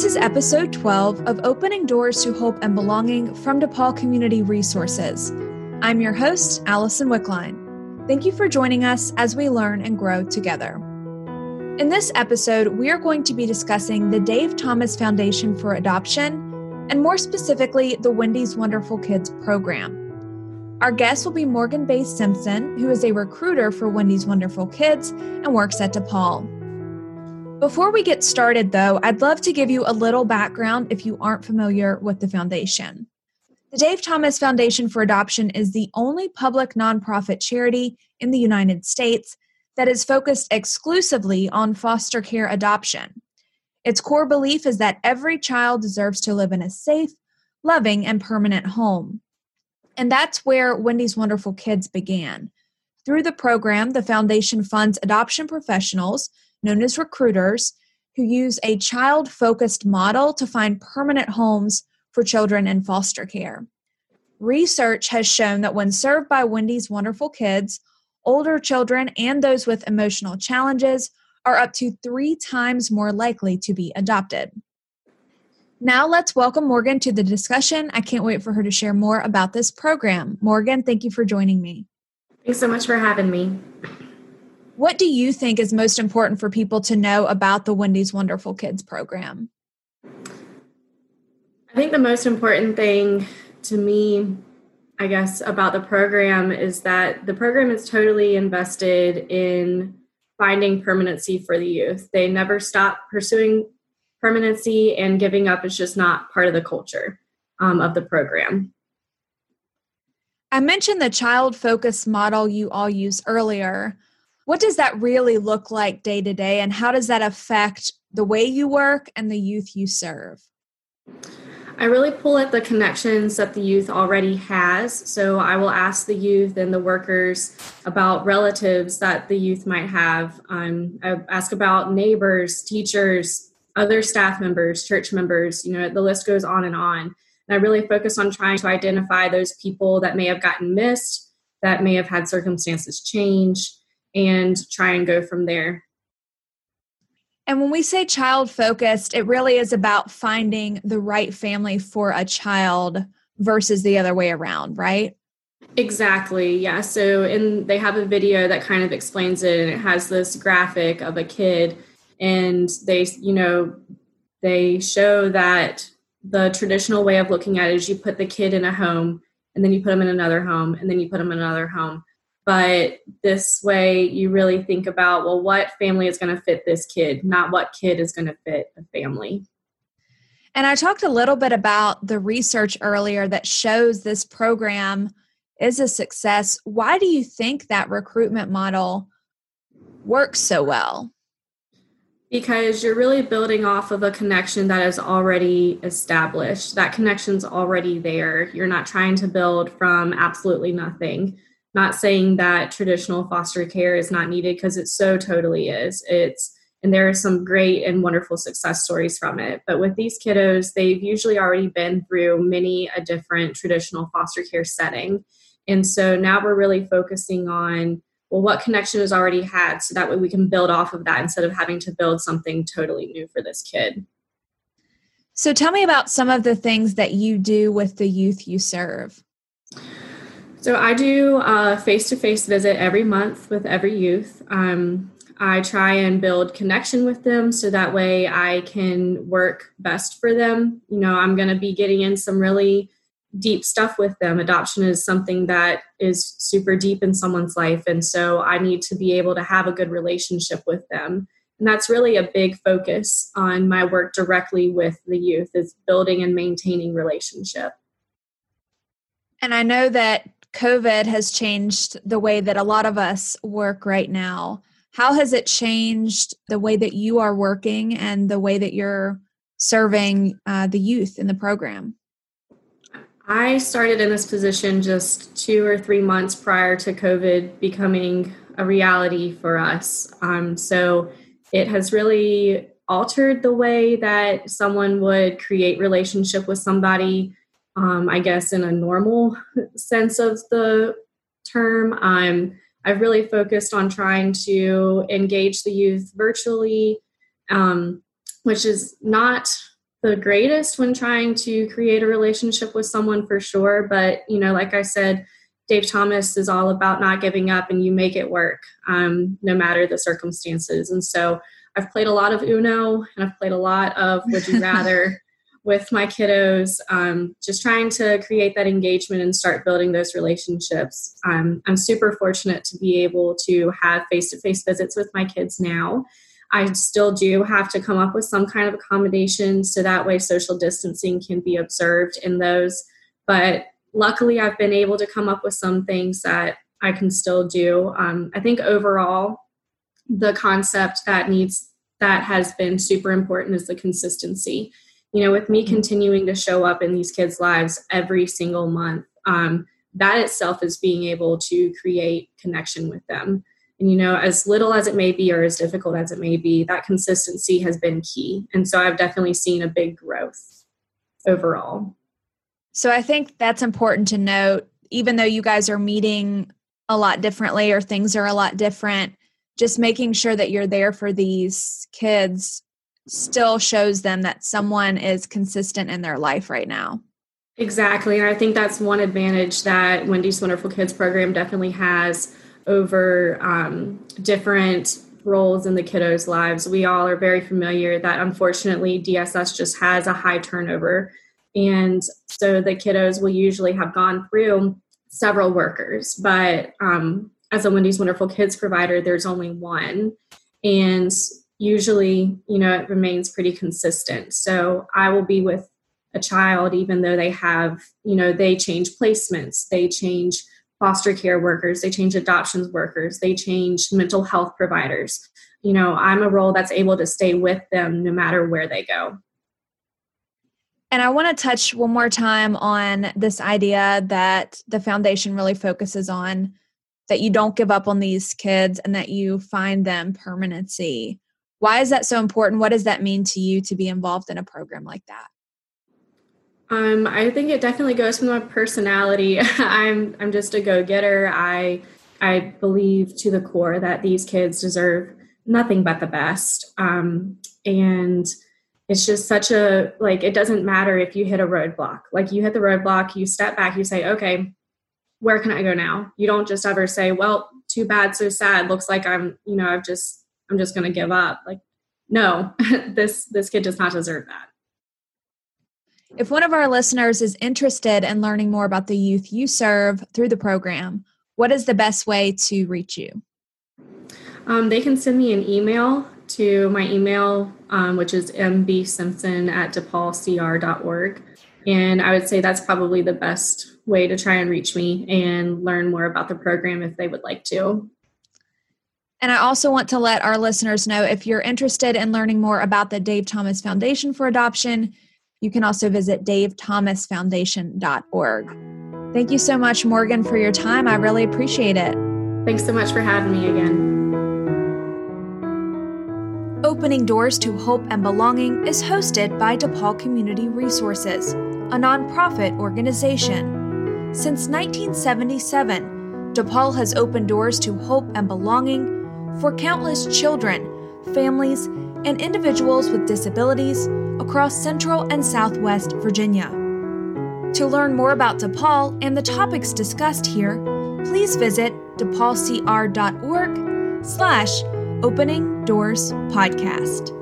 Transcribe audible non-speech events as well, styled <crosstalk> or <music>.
This is episode 12 of Opening Doors to Hope and Belonging from DePaul Community Resources. I'm your host, Allison Wickline. Thank you for joining us as we learn and grow together. In this episode, we are going to be discussing the Dave Thomas Foundation for Adoption and more specifically, the Wendy's Wonderful Kids program. Our guest will be Morgan Bay Simpson, who is a recruiter for Wendy's Wonderful Kids and works at DePaul. Before we get started, though, I'd love to give you a little background if you aren't familiar with the foundation. The Dave Thomas Foundation for Adoption is the only public nonprofit charity in the United States that is focused exclusively on foster care adoption. Its core belief is that every child deserves to live in a safe, loving, and permanent home. And that's where Wendy's Wonderful Kids began. Through the program, the foundation funds adoption professionals known as recruiters, who use a child focused model to find permanent homes for children in foster care. Research has shown that when served by Wendy's Wonderful Kids, older children and those with emotional challenges are up to three times more likely to be adopted. Now, let's welcome Morgan to the discussion. I can't wait for her to share more about this program. Morgan, thank you for joining me. Thanks so much for having me. What do you think is most important for people to know about the Wendy's Wonderful Kids program? I think the most important thing to me, I guess, about the program is that the program is totally invested in finding permanency for the youth. They never stop pursuing permanency, and giving up is just not part of the culture um, of the program. I mentioned the child focused model you all use earlier what does that really look like day to day and how does that affect the way you work and the youth you serve I really pull at the connections that the youth already has. So I will ask the youth and the workers about relatives that the youth might have. Um, I ask about neighbors, teachers, other staff members, church members. You know, the list goes on and on. And I really focus on trying to identify those people that may have gotten missed, that may have had circumstances change, and try and go from there. And when we say child focused, it really is about finding the right family for a child versus the other way around, right? Exactly. Yeah. So, and they have a video that kind of explains it, and it has this graphic of a kid, and they, you know, they show that the traditional way of looking at it is you put the kid in a home, and then you put them in another home, and then you put them in another home but this way you really think about well what family is going to fit this kid not what kid is going to fit the family. And i talked a little bit about the research earlier that shows this program is a success. Why do you think that recruitment model works so well? Because you're really building off of a connection that is already established. That connection's already there. You're not trying to build from absolutely nothing not saying that traditional foster care is not needed because it so totally is. It's and there are some great and wonderful success stories from it. But with these kiddos they've usually already been through many a different traditional foster care setting. And so now we're really focusing on well what connection is already had so that way we can build off of that instead of having to build something totally new for this kid. So tell me about some of the things that you do with the youth you serve so I do a face-to-face visit every month with every youth. Um, I try and build connection with them so that way I can work best for them. You know, I'm going to be getting in some really deep stuff with them. Adoption is something that is super deep in someone's life. And so I need to be able to have a good relationship with them. And that's really a big focus on my work directly with the youth is building and maintaining relationship. And I know that COVID has changed the way that a lot of us work right now. How has it changed the way that you are working and the way that you're serving uh, the youth in the program? I started in this position just two or three months prior to COVID becoming a reality for us. Um, so it has really altered the way that someone would create relationship with somebody um, I guess, in a normal sense of the term. I'm I've really focused on trying to engage the youth virtually, um, which is not the greatest when trying to create a relationship with someone for sure. But, you know, like I said, Dave Thomas is all about not giving up and you make it work um, no matter the circumstances. And so I've played a lot of Uno and I've played a lot of Would You <laughs> Rather with my kiddos, um, just trying to create that engagement and start building those relationships. Um, I'm super fortunate to be able to have face to face visits with my kids now. I still do have to come up with some kind of accommodation so that way social distancing can be observed in those. But luckily, I've been able to come up with some things that I can still do. Um, I think overall, the concept that needs that has been super important is the consistency. You know, with me mm-hmm. continuing to show up in these kids' lives every single month, um, that itself is being able to create connection with them. And, you know, as little as it may be or as difficult as it may be, that consistency has been key. And so I've definitely seen a big growth overall. So I think that's important to note, even though you guys are meeting a lot differently or things are a lot different, just making sure that you're there for these kids still shows them that someone is consistent in their life right now. Exactly. And I think that's one advantage that Wendy's Wonderful Kids program definitely has over um, different roles in the kiddos' lives. We all are very familiar that unfortunately DSS just has a high turnover. And so the kiddos will usually have gone through several workers. But um, as a Wendy's Wonderful Kids provider, there's only one. And usually, you know, it remains pretty consistent. So I will be with a child even though they have, you know, they change placements, they change foster care workers, they change adoptions workers, they change mental health providers. You know, I'm a role that's able to stay with them no matter where they go. And I want to touch one more time on this idea that the foundation really focuses on that you don't give up on these kids and that you find them permanency. Why is that so important? What does that mean to you to be involved in a program like that? Um, I think it definitely goes with my personality. <laughs> I'm I'm just a go-getter. I I believe to the core that these kids deserve nothing but the best. Um, and it's just such a like it doesn't matter if you hit a roadblock. Like you hit the roadblock, you step back, you say, okay, where can I go now? You don't just ever say, well, too bad, so sad. Looks like I'm, you know, I've just, I'm just going to give up. Like, no, <laughs> this, this kid does not deserve that. If one of our listeners is interested in learning more about the youth you serve through the program, what is the best way to reach you? Um, they can send me an email to my email, um, which is mbsimpson at depaulcr.org. And I would say that's probably the best way to try and reach me and learn more about the program if they would like to. And I also want to let our listeners know if you're interested in learning more about the Dave Thomas Foundation for Adoption, you can also visit davethomasfoundation.org. Thank you so much, Morgan, for your time. I really appreciate it. Thanks so much for having me again. Opening Doors to Hope and Belonging is hosted by DePaul Community Resources, a nonprofit organization. Since 1977, DePaul has opened doors to hope and belonging for countless children, families, and individuals with disabilities across Central and Southwest Virginia. To learn more about DePaul and the topics discussed here, please visit depaulcr.org slash opening doors podcast.